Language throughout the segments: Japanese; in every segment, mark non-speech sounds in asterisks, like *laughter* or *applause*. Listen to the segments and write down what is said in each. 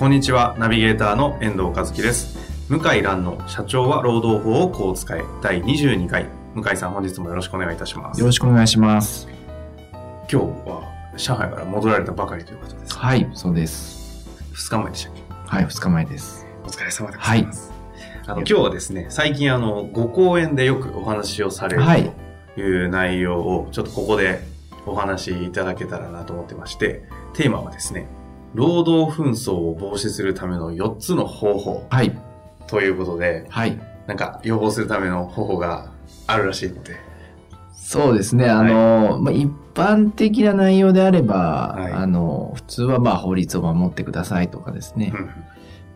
こんにちは、ナビゲーターの遠藤和樹です。向井蘭の社長は労働法をこう使え第22回。向井さん、本日もよろしくお願いいたします。よろしくお願いします。今日は上海から戻られたばかりということです。はい、そうです。2日前でしたっけ？はい、二日前です。お疲れ様でございます。あの今日はですね、最近あの、ご講演でよくお話をされるはいという内容を、ちょっとここでお話しいただけたらなと思ってまして、テーマはですね、労働紛争を防止するための4つの方法はい、ということで、はい。なんか予防するための方法があるらしいので、そうですね。あの、まあ、一般的な内容であれば、はい。あの、普通はまあ法律を守ってくださいとかですね、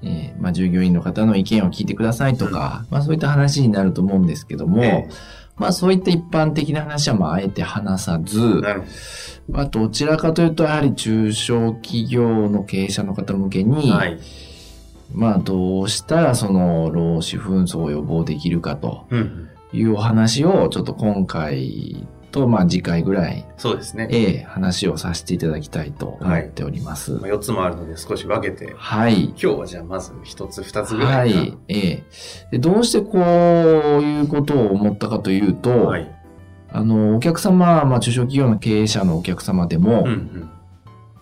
うんえーまあ、従業員の方の意見を聞いてくださいとか、まあそういった話になると思うんですけども、えまあそういった一般的な話はまああえて話さず、まあどちらかというとやはり中小企業の経営者の方向けに、ど。はい。まあどうしたらその労使紛争を予防できるかとうん。いうお話をちょっと今回とまあ次回ぐらい、そうですね。ええ話をさせていただきたいと思っております。まあ、4つもあるので少し分けて、はい。今日はじゃあまず1つ、2つぐらはいかな。い。ええでどうしてこういうことを思ったかというと、はい。あの、お客様、まあ中小企業の経営者のお客様でも、うんうん。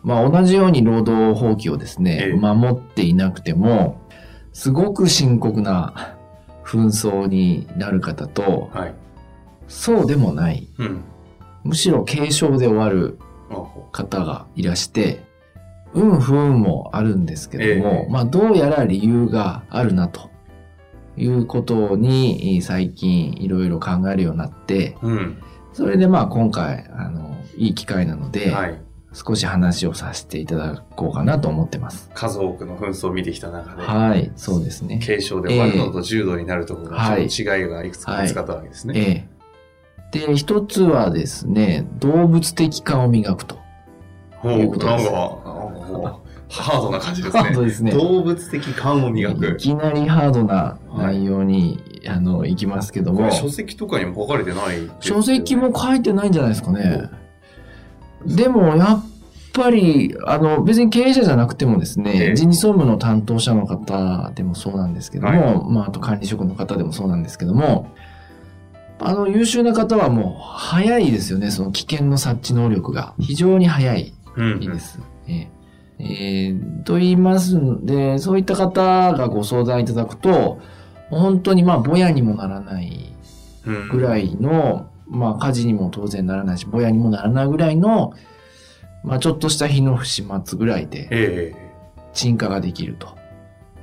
まあ同じように労働法規をですね、ええ守っていなくても、すごく深刻な紛争になる方と、はい。そうでもない、うん。むしろ軽症で終わる方がいらして、運不運もあるんですけども、ええまあどうやら理由があるなということに最近いろいろ考えるようになって、ううん。それでまあ今回、あの、いい機会なので、はい。少し話をさせていただこうかなと思ってます。数多くの紛争を見てきた中で、はい、そうですね。軽症で終わるのと重度になるところが、はいちょっと違いがいくつか見つかったわけですね。ええ。で、一つはですね、動物的勘を磨くと。いうことですハードな感じですね。ハードですね動物的勘を磨いく。きなりハードな内容に、あの、いきますけども書籍とかにも書かれてないね書籍も書いてないんじゃないですかね。でも、やっぱり、あの、別に経営者じゃなくてもですええね、人事総務の担当者の方でもそうなんですけども、まあ、あと管理職の方でもそうなんですけども、あの、優秀な方はもう、早いですよね、その危険の察知能力が。非常に早い。うんいいです。えええーと言いますので、そういった方がご相談いただくと、本当にまあ、ぼやにもならないうんぐらいの、まあ、火事にも当然ならないし、ぼやにもならないぐらいの、まあ、ちょっとした日の不始末ぐらいで、え。鎮火ができると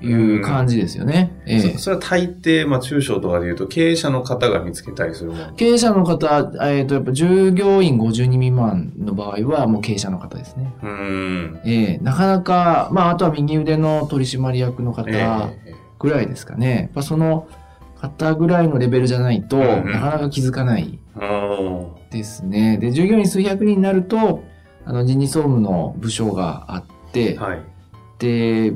いう感じですよね。えええそそれは大抵、まあ中小とかで言うと、経営者の方が見つけたりするもの。経営者の方、えっ、と、やっぱ従業員50人未満の場合は、もう経営者の方ですね。うーん。ええなかなか、まあ、あとは右腕の取締役の方、ええぐらいですかね。やっぱその方ぐらいのレベルじゃないと、うんうんなかなか気づかないですね。で、従業員数百人になると、あの、人事総務の部署があって、はい。で、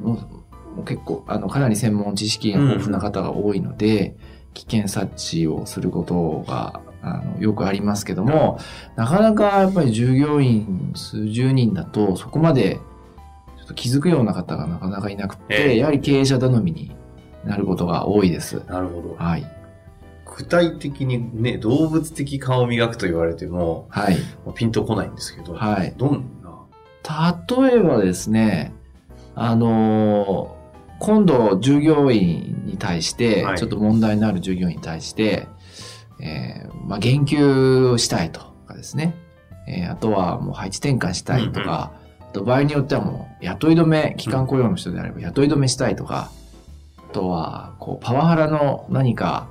結構、あの、かなり専門知識が豊富な方が多いので、危険察知をすることが、あの、よくありますけども、なかなかやっぱり従業員数十人だと、そこまで、ちょっと気づくような方がなかなかいなくて、ええやはり経営者頼みになることが多いです。なるほど。はい。具体的にね、動物的顔を磨くと言われても、はい。まあピンとこないんですけど、はい。どんな、例えばですね、あのー今度従業員に対して、はい。ちょっと問題のある従業員に対して、えーまあ、言及をしたいとかですね、えーあとはもう配置転換したいとか、あと場合によってはもう雇い止め、期間雇用の人であれば雇い止めしたいとか、あとはこうパワハラの何か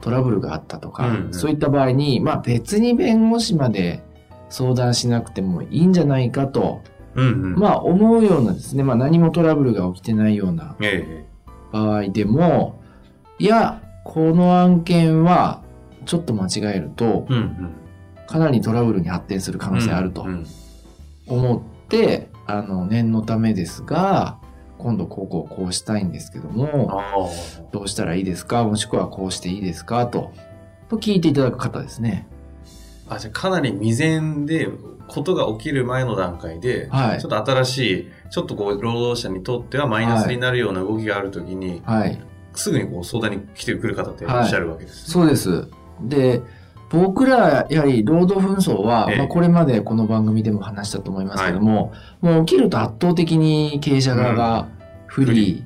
トラブルがあったとか、うんうん。そういった場合に、まあ別に弁護士まで相談しなくてもいいんじゃないかと、うんうん。まあ思うようなですね、まあ何もトラブルが起きてないようなええ場合でも、いや、この案件はちょっと間違えると、うんうん。かなりトラブルに発展する可能性あるとうんうん思って、あの、念のためですが、今度こうこうこうしたいんですけども、あどうしたらいいですか？もしくはこうしていいですか？と、と聞いていただく方ですね。あ。あ、じゃあかなり未然で、ことが起きる前の段階で、はいちょっと新しい、ちょっとこう、労働者にとってはマイナスになるような動きがあるときに、はい。すぐにこう相談に来てくる方っていらっしゃるわけです、ねそうです。で、僕ら、やはり労働紛争は、ええまあ、これまでこの番組でも話したと思いますけども、もう起きると圧倒的に経営者側が不利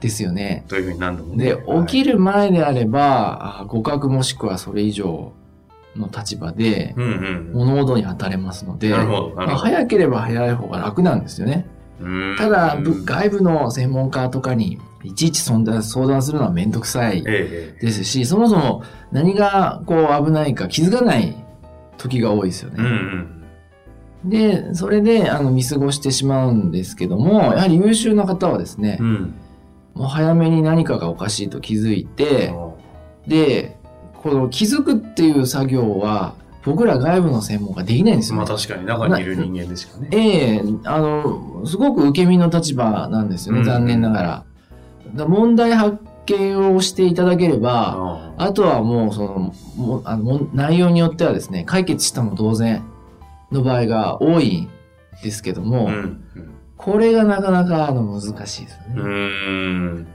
ですよね。というふうに何度もね。で、起きる前であれば、あ互角もしくはそれ以上の立場で。物事に当たれますので、まあ。早ければ早い方が楽なんですよね。うんただ、外部の専門家とかにいちいち相談相談するのはめんどくさいええですし、そもそも何がこう危ないか気づかない時が多いですよええ。うんうね。ん。で、それであの見過ごしてしまうんですけども、やはり優秀な方はですね、うん。もう早めに何かがおかしいと気づいて、で、この気づくっていう作業は僕ら外部の専門家できないんですよ、ね。まあ確かに中にいる人間でしかね。ええあの、すごく受け身の立場なんですよね、うん残念ながら。問題発見をしていただければ、ああとはもう、その、もうあの内容によってはですね、解決したも同然の場合が多いんですけども、あ。うん。これがなかなかあの難しいですね。ん。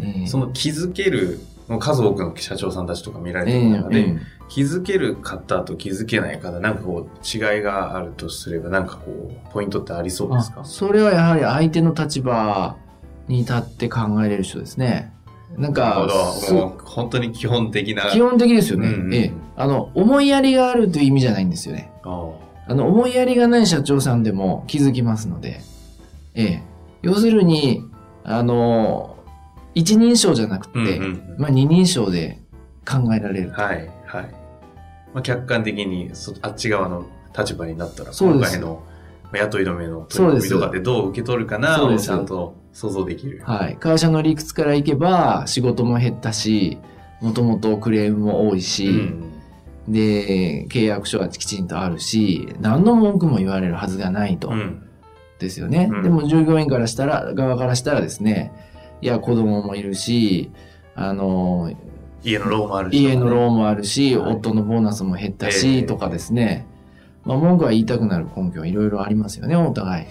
ええその気づける、数多くの社長さんたちとか見られえてる中で、ええ気づける方と気づけない方、なんかこう違いがあるとすれば、なんかこう、ポイントってありそうえですか？あそれはやはり相手の立場に立って考えれる人ですね。なんか。もう本当に基本的な。基本的ですよね、うんうんええ。あの、思いやりがあるという意味じゃないんですよね。ああの、思いやりがない社長さんでも気づきますので、ええ。要するに、あの、一人称じゃなくて、あうんうんうんまあ二人称で考えられる。はい、はい。まあ、客観的にそあっち側の立場になったら、今回のまあ雇い止めの取り組みとかでどう受け取るかなをちゃんと想像できる。はい。会社の理屈からいけば、仕事も減ったし、もともとクレームも多いし、うんで、契約書はきちんとあるし、何の文句も言われるはずがないと。うん。ですよね。うんでも従業員からしたら、側からしたらですね、いや、子供もいるし、あの、家のローンもあるし、家のローンもあるし、はい夫のボーナスも減ったえし、えとかですね。まあ、文句は言いたくなる根拠はいろいろありますよね、お互い。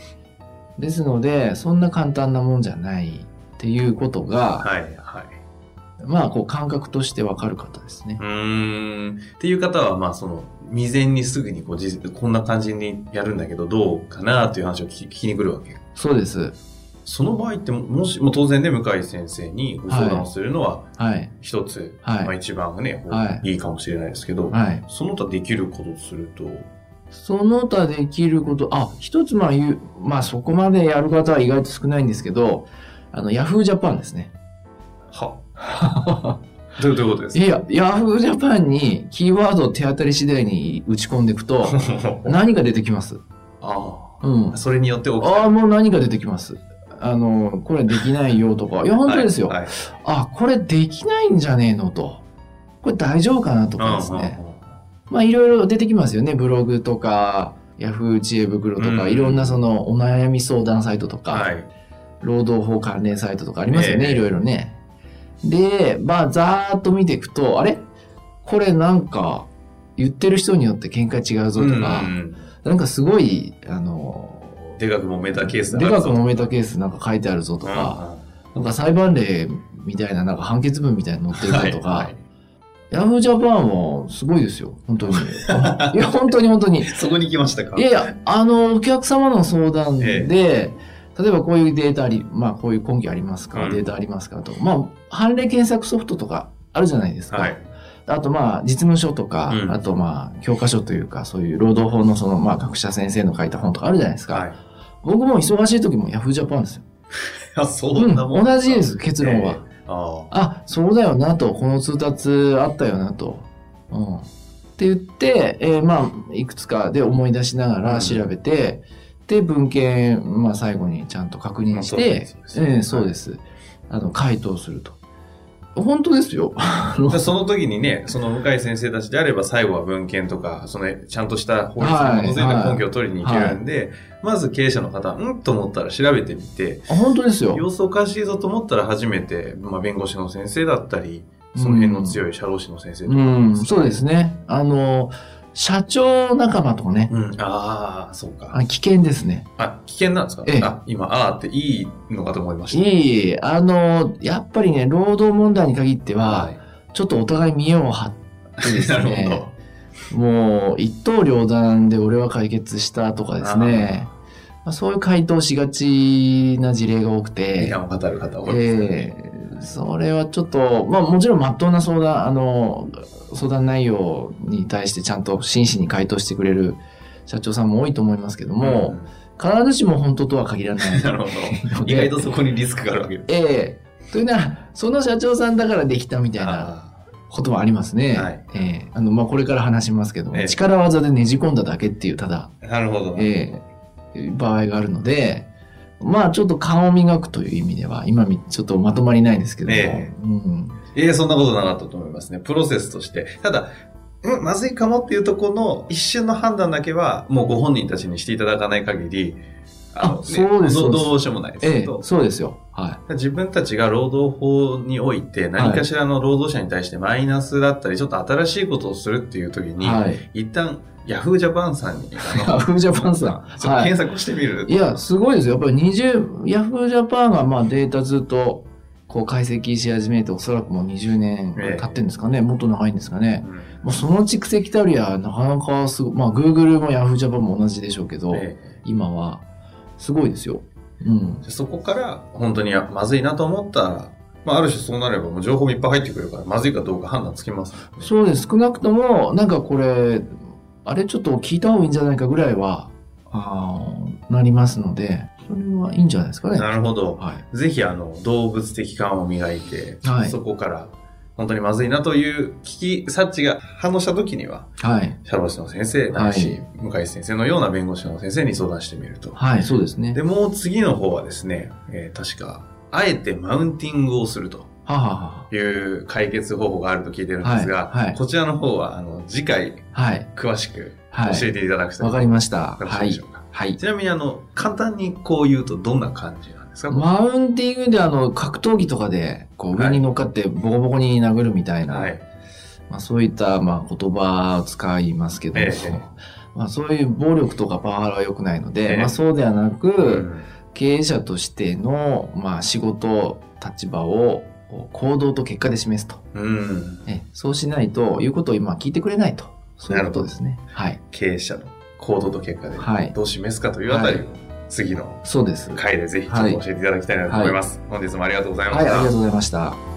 ですので、そんな簡単なもんじゃないっていうことが、はい、はい。まあ、こう、感覚としてわかる方ですねう。ーん。っていう方は、まあ、その、未然にすぐにこう、じこんな感じにやるんだけど、どうかなっていう話を聞き聞きに来るわけ。そうです。その場合って、もし、もう当然ね、向井先生にご相談をするのは、はい。一つ、はいまあ一番ね、はいいいかもしれないですけど、はい。その他できることとすると、その他できること、あ、一つまあ言う、まあそこまでやる方は意外と少ないんですけど、あの、ヤフージャパンですね。は？*laughs* どういうどういうことですいや、ヤフージャパンにキーワードを手当たり次第に打ち込んでいくと、*laughs* か何が出てきますあうんあ。。それによって起きああ、もう何が出てきます。あの、これできないよとか。いや、本当ですよ。はいはいあ、これできないんじゃねえのと。これ大丈夫かなとかですね。まあ、いろいろ出てきますよね。ブログとか、ヤフー知恵袋とか、うんいろんなそのお悩み相談サイトとか、はい。労働法関連サイトとかありますよね、ええいろいろね。で、まあ、ざーっと見ていくと、あれ？これなんか、言ってる人によって見解違うぞとか、うんなんかすごい、あの、でかく揉めたケースでかく揉めたたケースなんか書いてあるぞととか、なんか裁判例みたいななんか判決文みたいなの載ってるぞとか、はいはいヤフージャパンもすごいですよ、本当に。*laughs* いや、本当に本当に。そこに来ましたか？いやいや、あの、お客様の相談で、え例えばこういうデータあり、まあこういう根拠ありますか、うんデータありますか？と。まあ、判例検索ソフトとかあるじゃないですか。はい。あとまあ、実務書とか、うんあとまあ、教科書というか、そういう労働法のその、まあ、学者先生の書いた本とかあるじゃないですか。はい。僕も忙しい時もヤフージャパンですよ。あ、*laughs* そうんん、なもん同じです、結論は。ええああ、そうだよなと、この通達あったよなと。うん。って言って、えーまあ、いくつかで思い出しながら調べて、で、文献、まあ、最後にちゃんと確認して、そうですねえーそうです。あの、回答すると。本当ですよ。*laughs* その時にね、その向井先生たちであれば最後は文献とか、そのちゃんとした法律に基づいた根拠を取りに行けるんで、まず経営者の方、うんと思ったら調べてみて、あ本当ですよ。様子おかしいぞと思ったら初めて、まあ、弁護士の先生だったり、その辺の強い社労士の先生とか、うん、そうですね。あの、社長仲間とかね、うん、ああ、そうか。あ危険ですね。あ、危険なんですか？ええあ、今、あーっていいのかと思いました。いい、あの、やっぱりね、労働問題に限っては、ちょっとお互い見栄を張ってです *laughs* なるほね、もう一刀両断で俺は解決したとかですね、まあ、そういう回答しがちな事例が多くど。て、批判を語る方多いですね。ええそれはちょっと、まあもちろん真っ当な相談、あの、相談内容に対してちゃんと真摯に回答してくれる社長さんも多いと思いますけども、必ずしも本当とは限らないうん、なるほど。意外とそこにリスクがあるわけです。ええというのは、その社長さんだからできたみたいなあこともありますね。はいええあの、まあ、これから話しますけども、ええ力技でねじ込んだだけっていう、ただ、ーなるほど。ええ場合があるので、まあ、ちょっと顔を磨くという意味では、今み、ちょっとまとまりないですけども、えうん、ええそんなことなかったと思いますね。プロセスとして。ただ、うん、まずいかもっていうところの一瞬の判断だけは、もうご本人たちにしていただかない限り、あそうですどそうですどうしようもないですええそうですよ。は自分たちが労働法において何かしらの労働者に対してマイナスだったり、ちょっと新しいことをするっていう時い。に、はい。一旦、ヤフージャパンさんに、ヤフージャパンさん。*laughs* 検索してみる。いや、すごいですよ。やっぱり20、ヤフージャパンがまあデータずっとこう解析し始めておそらくもう20年ええ経ってるんですかね。もっと長いんですかね。うんもうその蓄積たるや、なかなかすごい、まあ Google もヤフージャパンも同じでしょうけど、ええ今はすごいですよ。うん。でそこから本当にあまずいなと思ったら、まあ、ある種そうなればもう情報もいっぱい入ってくるから、まずいかどうか判断つきます、そうです。少なくとも、なんかこれ、あれちょっと聞いた方がいいんじゃないかぐらいは、あーなりますので、それはいいんじゃないですかね。なるほど。はい。ぜひ、あの、動物的感を磨いて、はいそこから、本当にまずいなという危機、察知が反応した時には、はい。社労士の先生ないし、向井先生のような弁護士の先生に相談してみると。はい、そうですね。で、もう次の方はですね、えー確か、あえてマウンティングをするとはははいう解決方法があると聞いてるんですが、はいはいこちらの方は、あの、次回、はい。詳しくはい。教えていただくとわかりました。よろしいはいでしょ。うか。はい。ちなみに、あの、簡単にこう言うとどんな感じなんですか、マウンティングであの、格闘技とかで、こう上に乗っかってボコボコに殴るみたいな、はい。まあそういった、まあ言葉を使いますけども、ええまあそういう暴力とかパワハラは良くないので、ええまあそうではなく、うん経営者としての、まあ仕事、立場を行動と結果で示すと。うん。えそうしないと、いうことを今聞いてくれないと。そういうことですね。はい。経営者の行動と結果ではいどう示すかというあたりを、次のそうです。回でぜひちょっと教えていただきたいなと思います。本日もありがとうございまはい、した。ありがとうございました。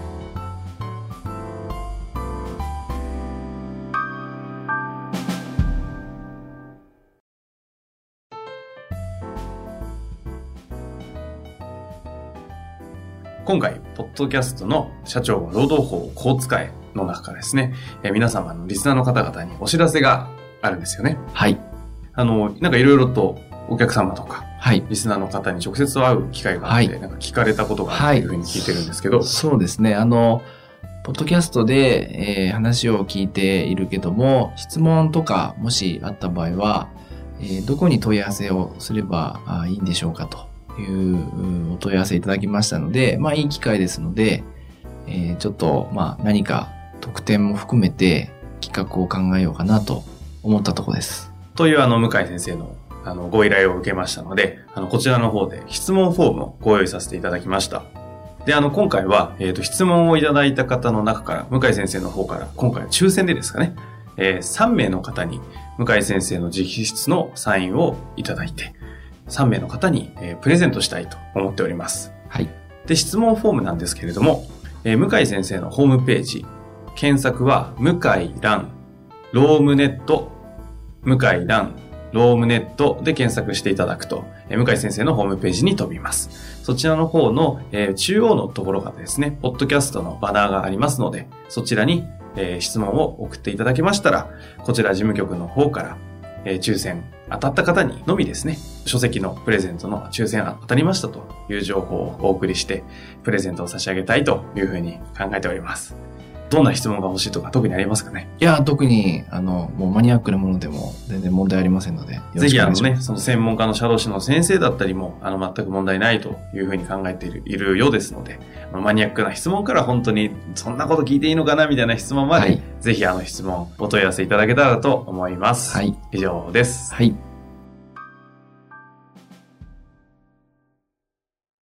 今回、ポッドキャストの社長は労働法をこう使えの中からですね、えー皆様のリスナーの方々にお知らせがあるんですよね。はい。あの、なんかいろいろとお客様とか、はい。リスナーの方に直接会う機会があって、はいなんか聞かれたことがあるというふうに聞いてるんですけど、そうですね。あの、ポッドキャストで、えー話を聞いているけども、質問とかもしあった場合は、えーどこに問い合わせをすればあいいんでしょうかといううんお問い合わせいただきましたので、まあいい機会ですので、えーちょっとまあ何か特典も含めて企画を考えようかなと思ったところです。というあの、向井先生のあの、ご依頼を受けましたので、あの、こちらの方で質問フォームをご用意させていただきました。で、あの、今回は、えっ、と、質問をいただいた方の中から、向井先生の方から、今回は抽選でですかね、えー3名の方に、向井先生の直筆のサインをいただいて、3名の方に、えープレゼントしたいと思っております。はい。で、質問フォームなんですけれども、えー向井先生のホームページ、検索は、向井蘭、ロームネット、向井蘭、ロームネットで検索していただくと、え向井先生のホームページに飛びます。そちらの方の、えー中央のところがですね、ポッドキャストのバナーがありますので、そちらにえー質問を送っていただけましたら、こちら事務局の方から、えー抽選当たった方にのみですね、書籍のプレゼントの抽選当たりましたという情報をお送りして、プレゼントを差し上げたいというふうに考えております。どんな質問が欲しいとか特にありますかね？いや、特に、あの、もうマニアックなものでも全然問題ありませんので。ぜひあのね、その専門家の社労士の先生だったりも、あの、全く問題ないというふうに考えているいるようですので、マニアックな質問から本当に、そんなこと聞いていいのかなみたいな質問まで、はいぜひあの質問、お問い合わせいただけたらと思います。はい。以上です。はい。